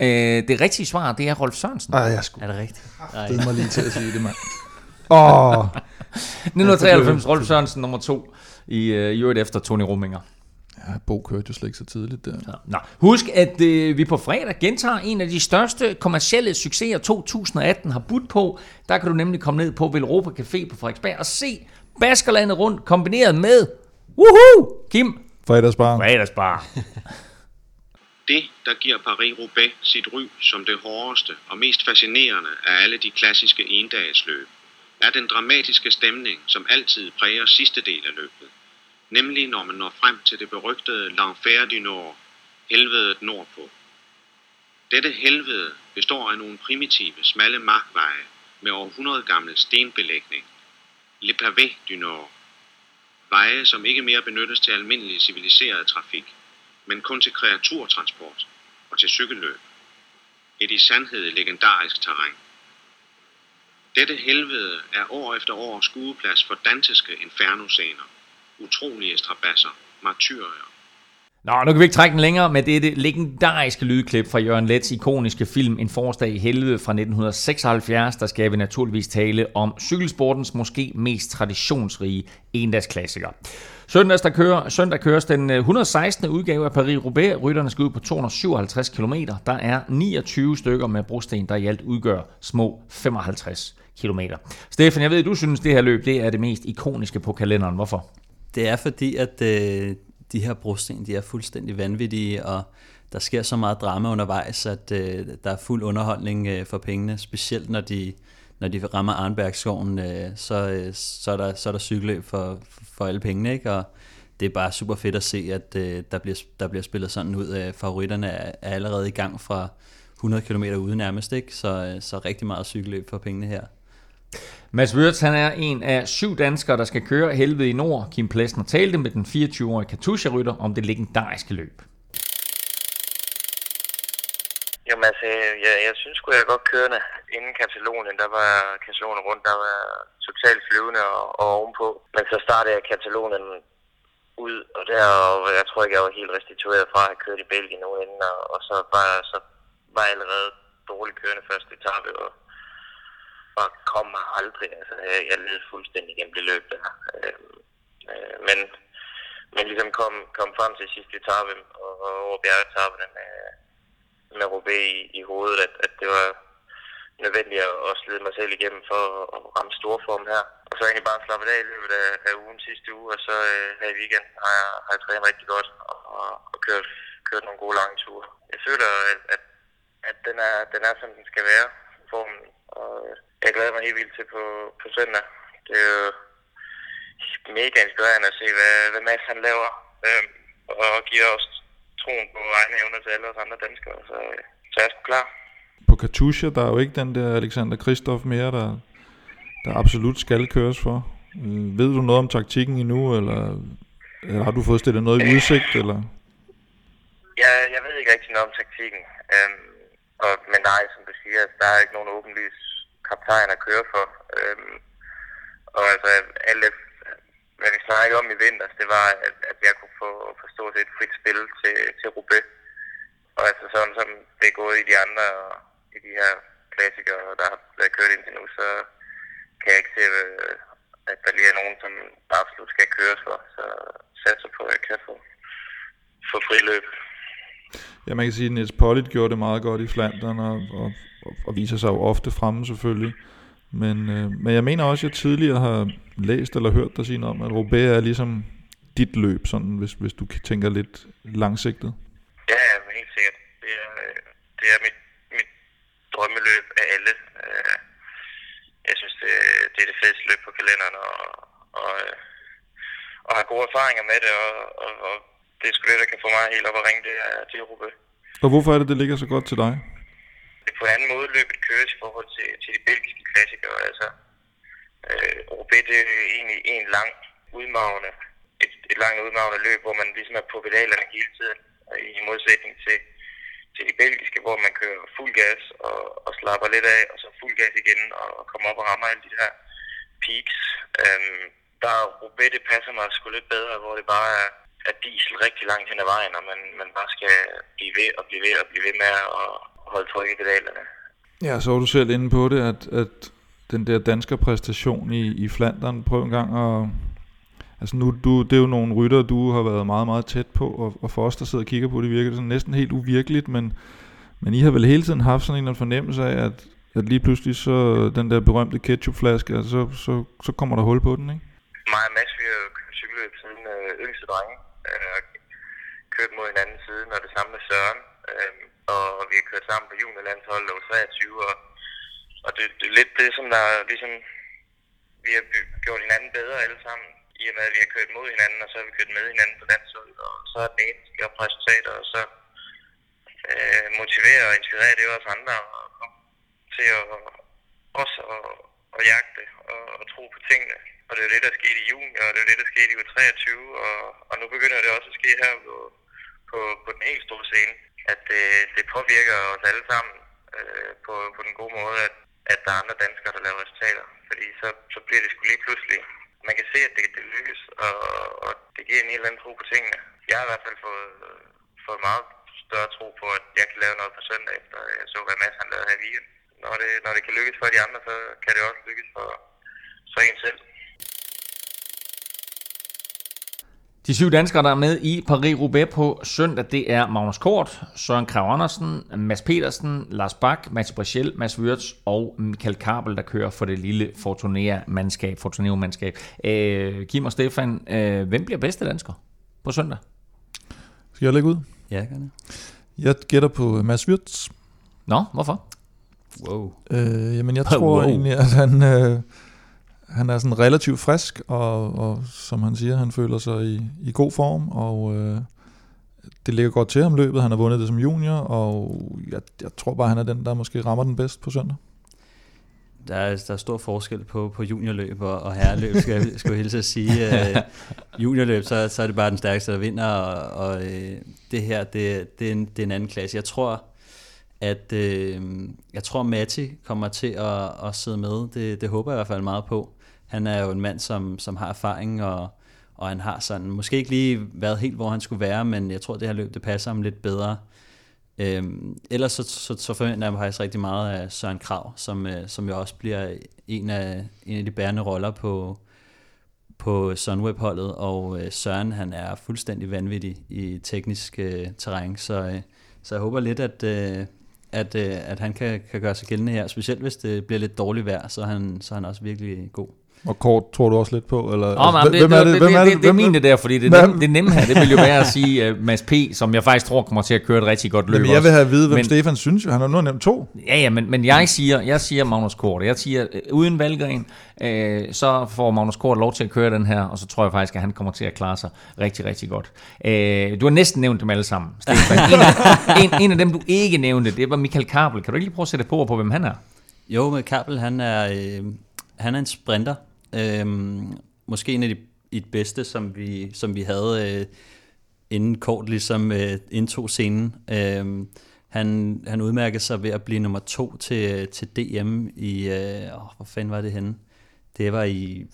Øh, det rigtige svar, det er Rolf Sørensen. Ej, jeg skulle Er det rigtigt? Nej. det mig lige til at sige det, mand. Åh, oh, 1993, Rolf Sørensen nummer to i øh, i øvrigt efter Tony Rominger. ja, Bo kørte jo slet ikke så tidligt der. Ja. Nå. Husk, at øh, vi på fredag gentager en af de største kommercielle succeser 2018 har budt på. Der kan du nemlig komme ned på Velropa Café på Frederiksberg og se Baskerlandet rundt kombineret med Woohoo! Kim, Fredagsbar. fredagsbar. Det, der giver Paris-Roubaix sit ry som det hårdeste og mest fascinerende af alle de klassiske endagsløb, er den dramatiske stemning, som altid præger sidste del af løbet. Nemlig når man når frem til det berygtede L'Enfer du Nord, helvedet nordpå. Dette helvede består af nogle primitive, smalle markveje med århundrede gammel stenbelægning. Le Pavé du Nord. Veje, som ikke mere benyttes til almindelig civiliseret trafik, men kun til kreaturtransport og til cykelløb. Et i sandhed legendarisk terræn. Dette helvede er år efter år skueplads for dantiske infernoscener, utrolige strabasser, martyrier, Nå, nu kan vi ikke trække den længere med det legendariske lydklip fra Jørgen Lets ikoniske film En forårsdag i helvede fra 1976. Der skal vi naturligvis tale om cykelsportens måske mest traditionsrige endagsklassiker. Søndags, der kører, søndag køres den øh, 116. Udgave af Paris-Roubaix. Rytterne skal ud på 257 km. Der er 29 stykker med brosten, der i alt udgør små 55 km. Stefan, jeg ved, du synes, det her løb det er det mest ikoniske på kalenderen. Hvorfor? Det er fordi, at øh, de her brosten, de er fuldstændig vanvittige, og der sker så meget drama undervejs, at øh, der er fuld underholdning øh, for pengene, specielt når de, når de rammer Arnbergskoven, øh, så, øh, så, er der, så er der cykelløb for, for alle pengene, ikke? og det er bare super fedt at se, at øh, der, bliver, der bliver spillet sådan ud. Øh, favoritterne er, er allerede i gang fra 100 km ude nærmest, ikke? Så, øh, så rigtig meget cykelløb for pengene her. Mads Wirtz, han er en af syv danskere, der skal køre Helvede i Nord. Kim Plesner talte med den 24-årige Katusha-rytter om det legendariske løb. Jamen altså, jeg, jeg synes sgu, jeg godt kørende inden Katalonien. Der var Katalonien rundt, der var totalt flyvende og, og ovenpå. Men så startede jeg Katalonien ud, og der, og jeg tror ikke, jeg var helt restitueret fra at have kørt i Belgien nu inden, og, og så, var, så var jeg allerede dårligt kørende første etape, og og kom mig aldrig. Altså, jeg, jeg led fuldstændig gennem det løb der. Øh, øh, men, men ligesom kom, kom frem til sidste etape og, og over bjergetappene med, med Robé i, i hovedet, at, at det var nødvendigt at, at slide mig selv igennem for at ramme storform her. Og så egentlig bare slappet af i løbet af, af ugen sidste uge, og så øh, her i weekenden har jeg, har jeg trænet rigtig godt og, og, og kørt, kørt nogle gode lange ture. Jeg føler, at, at, at den, er, den er, som den skal være, formen. Og øh, jeg glæder mig helt vildt til på, på søndag. Det er jo mega inspirerende at se, hvad, hvad Mads han laver, øhm, og giver os troen på egne evner til alle os andre danskere. Så, så jeg er sgu klar. På Katusha, der er jo ikke den der Alexander Kristoff mere, der, der absolut skal køres for. Øh, ved du noget om taktikken endnu, eller, eller har du fået stillet noget i udsigt? Eller? Jeg, jeg ved ikke rigtig noget om taktikken. Øhm, og, men nej, som du siger, der er ikke nogen åbenlys kaptajn at køre for. Øhm, og altså, alle, hvad vi snakkede om i vinters, det var, at, at jeg kunne få, få stort set frit spil til, til Roubaix. Og altså sådan som det er gået i de andre, i de her klassikere, der har været kørt indtil nu, så kan jeg ikke se, at der lige er nogen, som absolut skal køres for. Så satser på, at jeg kan få, få friløb. Ja, man kan sige, at Niels Pollitt gjorde det meget godt i Flandern, og, og, og viser sig jo ofte fremme selvfølgelig. Men, øh, men jeg mener også, at jeg tidligere har læst eller hørt dig sige om, at Roubaix er ligesom dit løb, sådan, hvis, hvis du tænker lidt langsigtet. Ja, ja helt sikkert. Det er, det er mit, mit drømmeløb af alle. Øh, jeg synes, det, det er det fedeste løb på kalenderen, og, og, og har gode erfaringer med det, og, og, og det er sgu det, der kan få mig helt op at ringe, det er til Roubaix. Og hvorfor er det, det ligger så godt til dig? Det er på en anden måde løbet køres i forhold til, til de belgiske klassikere. Altså, øh, Roubaix det er egentlig en lang udmavne, et, et langt udmavne løb, hvor man ligesom er på pedalerne hele tiden, i modsætning til, til de belgiske, hvor man kører fuld gas og, og slapper lidt af, og så fuld gas igen og, og kommer op og rammer alle de her peaks. Øhm, der Roubaix, det passer mig sgu lidt bedre, hvor det bare er er diesel rigtig langt hen ad vejen, og man, man bare skal blive ved og blive ved og blive ved med at holde tryk i pedalerne. Ja, så var du selv inde på det, at, at den der danske præstation i, i Flandern, prøv en gang at... Altså nu, du, det er jo nogle rytter, du har været meget, meget tæt på, og, og for os, der sidder og kigger på det, virker det sådan næsten helt uvirkeligt, men, men I har vel hele tiden haft sådan en fornemmelse af, at, at lige pludselig så den der berømte ketchupflaske, altså, så, så, så kommer der hul på den, ikke? Mig og Mads, vi har jo cykeløb siden øh, yngste drenge, øh, kørt mod hinanden siden, og det samme med Søren. Øh, og vi har kørt sammen på juniorlandsholdet og 23, og, og det, det er lidt det, som der ligesom, vi har gjort hinanden bedre alle sammen, i og med, at vi har kørt mod hinanden, og så har vi kørt med hinanden på landsholdet, og så er den ene skabt resultater, og så øh, motivere og inspirere det også andre, og og, til at også at, at jagte og, og tro på tingene. Og det er det, der skete i juni, og det er det, der skete i 23, og, og nu begynder det også at ske her på, på, på den helt store scene. At det, det påvirker os alle sammen øh, på, på den gode måde, at, at der er andre danskere, der laver resultater. Fordi så, så bliver det sgu lige pludselig. Man kan se, at det, det lykkes, og, og det giver en helt anden tro på tingene. Jeg har i hvert fald fået, fået meget større tro på, at jeg kan lave noget på søndag, efter jeg så, hvad Mads han lavede her i weekenden. Når det, når det kan lykkes for de andre, så kan det også lykkes for, for en selv. De syv danskere, der er med i Paris-Roubaix på søndag, det er Magnus Kort, Søren Krav Andersen, Mads Petersen, Lars Bak, Mats Brichel, Mads Wirtz og Michael Kabel, der kører for det lille Fortunea-mandskab. Fortuneo-mandskab. Øh, Kim og Stefan, øh, hvem bliver bedste dansker på søndag? Skal jeg lægge ud? Ja, gerne. Jeg gætter på Mads Wirtz. Nå, hvorfor? Wow. Øh, jamen, jeg Wow. tror egentlig, at han, øh, han er sådan relativt frisk, og, og som han siger, han føler sig i, i god form, og øh, det ligger godt til ham løbet. Han har vundet det som junior, og jeg, jeg tror bare, han er den, der måske rammer den bedst på søndag. Der er, der er stor forskel på, på juniorløb og, og herreløb, skal jeg, skal jeg hilse at sige. Uh, juniorløb, så, så er det bare den stærkeste, der vinder, og, og uh, det her, det, det, er en, det er en anden klasse. Jeg tror, at uh, jeg tror, Matti kommer til at, at sidde med. Det, det håber jeg i hvert fald meget på. Han er jo en mand, som, som har erfaring, og, og han har sådan, måske ikke lige været helt, hvor han skulle være, men jeg tror, det her løb, det passer ham lidt bedre. Øhm, ellers så, så, så forventer jeg mig faktisk rigtig meget af Søren Krav, som, øh, som jo også bliver en af, en af de bærende roller på, på Sunweb-holdet, og øh, Søren han er fuldstændig vanvittig i teknisk øh, terræn, så, øh, så jeg håber lidt, at, øh, at, øh, at han kan, kan gøre sig gældende her, specielt hvis det bliver lidt dårligt vejr, så er han, så er han også virkelig god. Og kort tror du også lidt på? Eller, oh, det, det, det, det, det, det, det er mine der, fordi det, Hvem- nem, det nemme her, det vil jo være at sige uh, Mads P., som jeg faktisk tror kommer til at køre et rigtig godt løb Jamen, jeg vil have at vide, hvem Men- Stefan synes. Han har nu nævnt to. Ja, ja, men, men jeg siger, jeg siger Magnus Kort. Jeg siger, øh, uden Valgren, øh, så får Magnus Kort lov til at køre den her, og så tror jeg faktisk, at han kommer til at klare sig rigtig, rigtig godt. Øh, du har næsten nævnt dem alle sammen, Stefan. En af, en, en af dem, du ikke nævnte, det var Michael Kabel. Kan du ikke lige prøve at sætte på, på hvem han er? Jo, med Kabel, han er, øh, han er en sprinter. Øh, måske en af de, et bedste, som vi, som vi havde øh, inden kort ligesom øh, indtog scenen. Øh, han, han udmærkede sig ved at blive nummer to til, til DM i, øh, hvor fanden var det henne? Det var i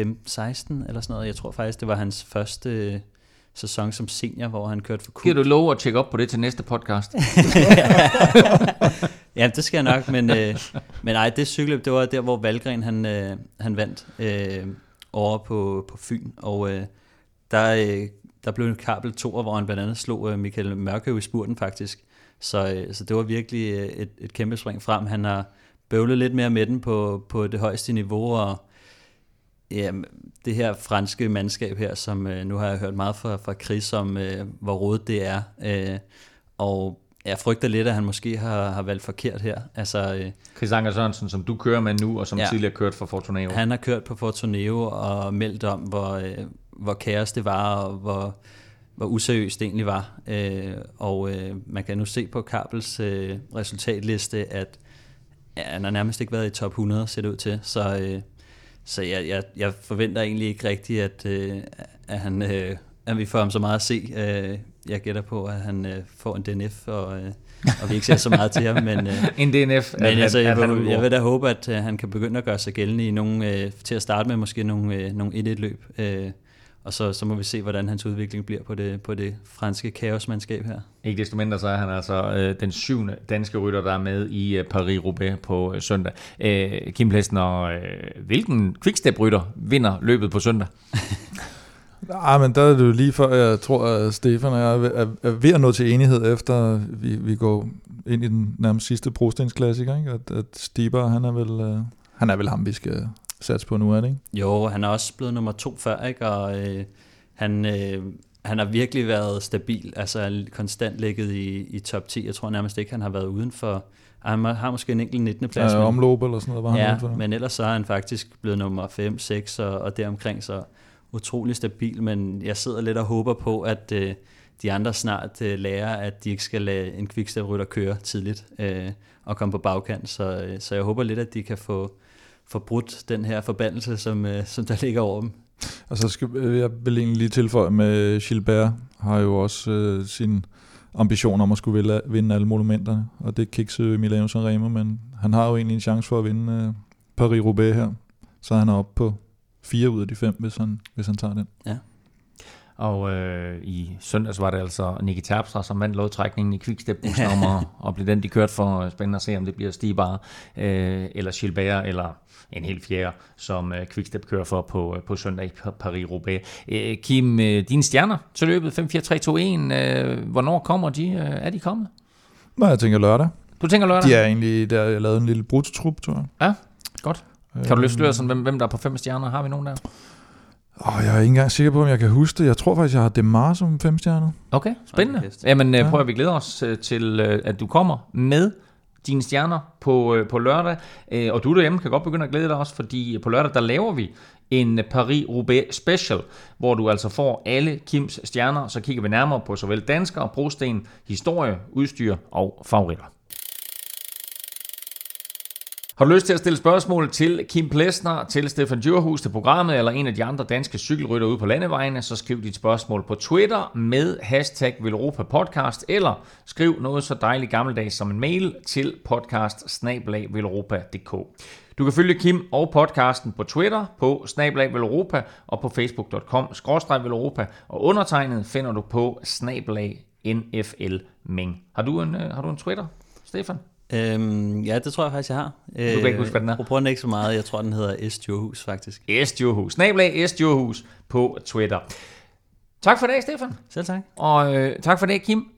15-16 eller sådan noget. Jeg tror faktisk, det var hans første øh, sæson som senior, hvor han kørte for Giver Coop. du lov at tjekke op på det til næste podcast? Ja, det skal jeg nok, men, øh, men ej, det cykelløb, det var der, hvor Valgren han, øh, han vandt øh, over på, på Fyn, og øh, der, øh, der blev en kabel to, hvor han blandt andet slog øh, Michael Mørkøv i spurten faktisk. Så, øh, så det var virkelig øh, et, et kæmpe spring frem. Han har bøvlet lidt mere med den på, på det højeste niveau, og ja, det her franske mandskab her, som øh, nu har jeg hørt meget fra, fra Chris om, øh, hvor rodet det er. Øh, og jeg frygter lidt, at han måske har, har valgt forkert her. Altså, øh, Chris Anker Sørensen, som du kører med nu, og som ja. Tidligere kørt for Fortuneo. han har kørt på Fortuneo og meldt om, hvor, øh, hvor kaos det var, og hvor, hvor useriøst det egentlig var. Øh, og øh, man kan nu se på Kabels øh, resultatliste, at ja, han har nærmest ikke været i top 100, ser det ud til. Så, øh, så jeg, jeg, jeg forventer egentlig ikke rigtigt, at, øh, at, han, øh, at vi får ham så meget at se. Øh, jeg gætter på, at han øh, får en DNF, og, øh, og vi ikke ser så meget til ham. Men, øh, En DNF. men altså, jeg, han vil, jeg vil da håbe, at uh, han kan begynde at gøre sig gældende i nogle, øh, til at starte med måske nogle, øh, nogle 1-1-løb. Øh, og så, så må vi se, hvordan hans udvikling bliver på det, på det franske kaosmandskab her. Ikke desto mindre så er han altså øh, den syvende danske rytter, der er med i øh, Paris-Roubaix på øh, søndag. Øh, Kim Plesner, øh, hvilken quickstep-rytter vinder løbet på søndag? Nej, men der er det jo lige før, jeg tror, at Stefan og jeg er ved- ved at nå til enighed, efter vi, vi går ind i den nærmest sidste brostensklassiker, ikke? At, at Stieber, han er vel, øh, han er vel ham, vi skal satse på nu, er det ikke? Jo, han er også blevet nummer to før, ikke? og øh, han, øh, han har virkelig været stabil, altså konstant ligget i, i top 10. Jeg tror nærmest ikke, han har været uden for... Han har måske en enkelt 19. plads. Ja, men- omløb eller sådan noget, var han ja, udenfor. men ellers så er han faktisk blevet nummer 5, 6 og, og deromkring, så utrolig stabil, men jeg sidder lidt og håber på, at øh, de andre snart øh, lærer, at de ikke skal lade en quickstep-rytter køre tidligt øh, og komme på bagkant, så, øh, så jeg håber lidt, at de kan få, forbrudt den her forbandelse, som, øh, som der ligger over dem. Og så skal øh, jeg vil egentlig lige tilføje med Gilbert, har jo også øh, sin ambition om at skulle vinde, vinde alle monumenterne, og det kiksede Milano Sanremo, men han har jo egentlig en chance for at vinde øh, Paris-Roubaix her, så han er oppe på fire ud af de fem, hvis han, hvis han tager den. Ja. Og øh, i søndags var det altså Nicky Terpstra, som vandt lodtrækningen i Quickstep om at, at blive den, de kørte for. Spændende at se, om det bliver Stig Bar, øh, eller Gilbert, eller en helt fjerde, som øh, Quickstep kører for på, på søndag i Paris-Roubaix. Øh, Kim, øh, dine stjerner til løbet 5-4-3-2-1, øh, hvornår kommer de? Øh, er de kommet? Nej, jeg tænker lørdag. Du tænker lørdag? De er egentlig, der jeg lavede en lille brutotrup, tror jeg. Ja, godt. Kan du løfte sådan, hvem, hvem der er på fem stjerner? Har vi nogen der? Oh, jeg er ikke engang sikker på, om jeg kan huske det. Jeg tror faktisk, jeg har Demar som fem stjerner. Okay, spændende. Jamen prøv at vi glæder os til, at du kommer med dine stjerner på, på lørdag. Og du derhjemme kan godt begynde at glæde dig også, fordi på lørdag der laver vi en Paris-Roubaix special, hvor du altså får alle Kims stjerner, så kigger vi nærmere på såvel danskere, brosten, historie, udstyr og favoritter. Har du lyst til at stille spørgsmål til Kim Plesner, til Stefan Djurhus, til programmet eller en af de andre danske cykelrytter ude på landevejene, så skriv dit spørgsmål på Twitter med hashtag Velropa Podcast, eller skriv noget så dejligt gammeldags som en mail til podcast Du kan følge Kim og podcasten på Twitter på snablag Velropa og på facebook.com skråstreg Velropa, og undertegnet finder du på snablag NFL Ming. Har du en, øh, har du en Twitter, Stefan? Øhm, ja, det tror jeg faktisk, jeg har. Du kan ikke huske, hvad den er? Den ikke så meget. Jeg tror, den hedder S. Djurhus, faktisk. S. Djurhus. Snablag S. Djurhus på Twitter. Tak for det, Stefan. Selv tak. Og øh, tak for det, Kim.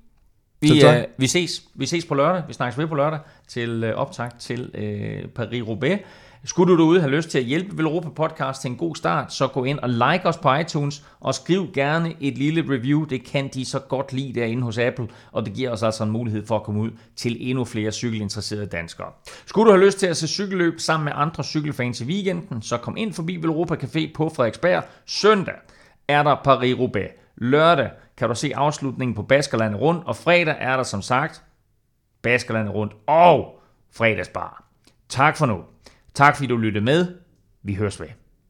Vi, øh, vi, ses. vi ses på lørdag. Vi snakkes ved på lørdag til øh, optag til øh, Paris-Roubaix. Skulle du derude have lyst til at hjælpe Velropa Podcast til en god start, så gå ind og like os på iTunes, og skriv gerne et lille review. Det kan de så godt lide derinde hos Apple, og det giver os altså en mulighed for at komme ud til endnu flere cykelinteresserede danskere. Skulle du have lyst til at se cykelløb sammen med andre cykelfans i weekenden, så kom ind forbi Velropa Café på Frederiksberg. Søndag er der Paris-Roubaix. Lørdag kan du se afslutningen på Baskerlandet rundt, og fredag er der som sagt Baskerlandet rundt og fredagsbar. Tak for nu. Tak fordi du lyttede med. Vi høres ved.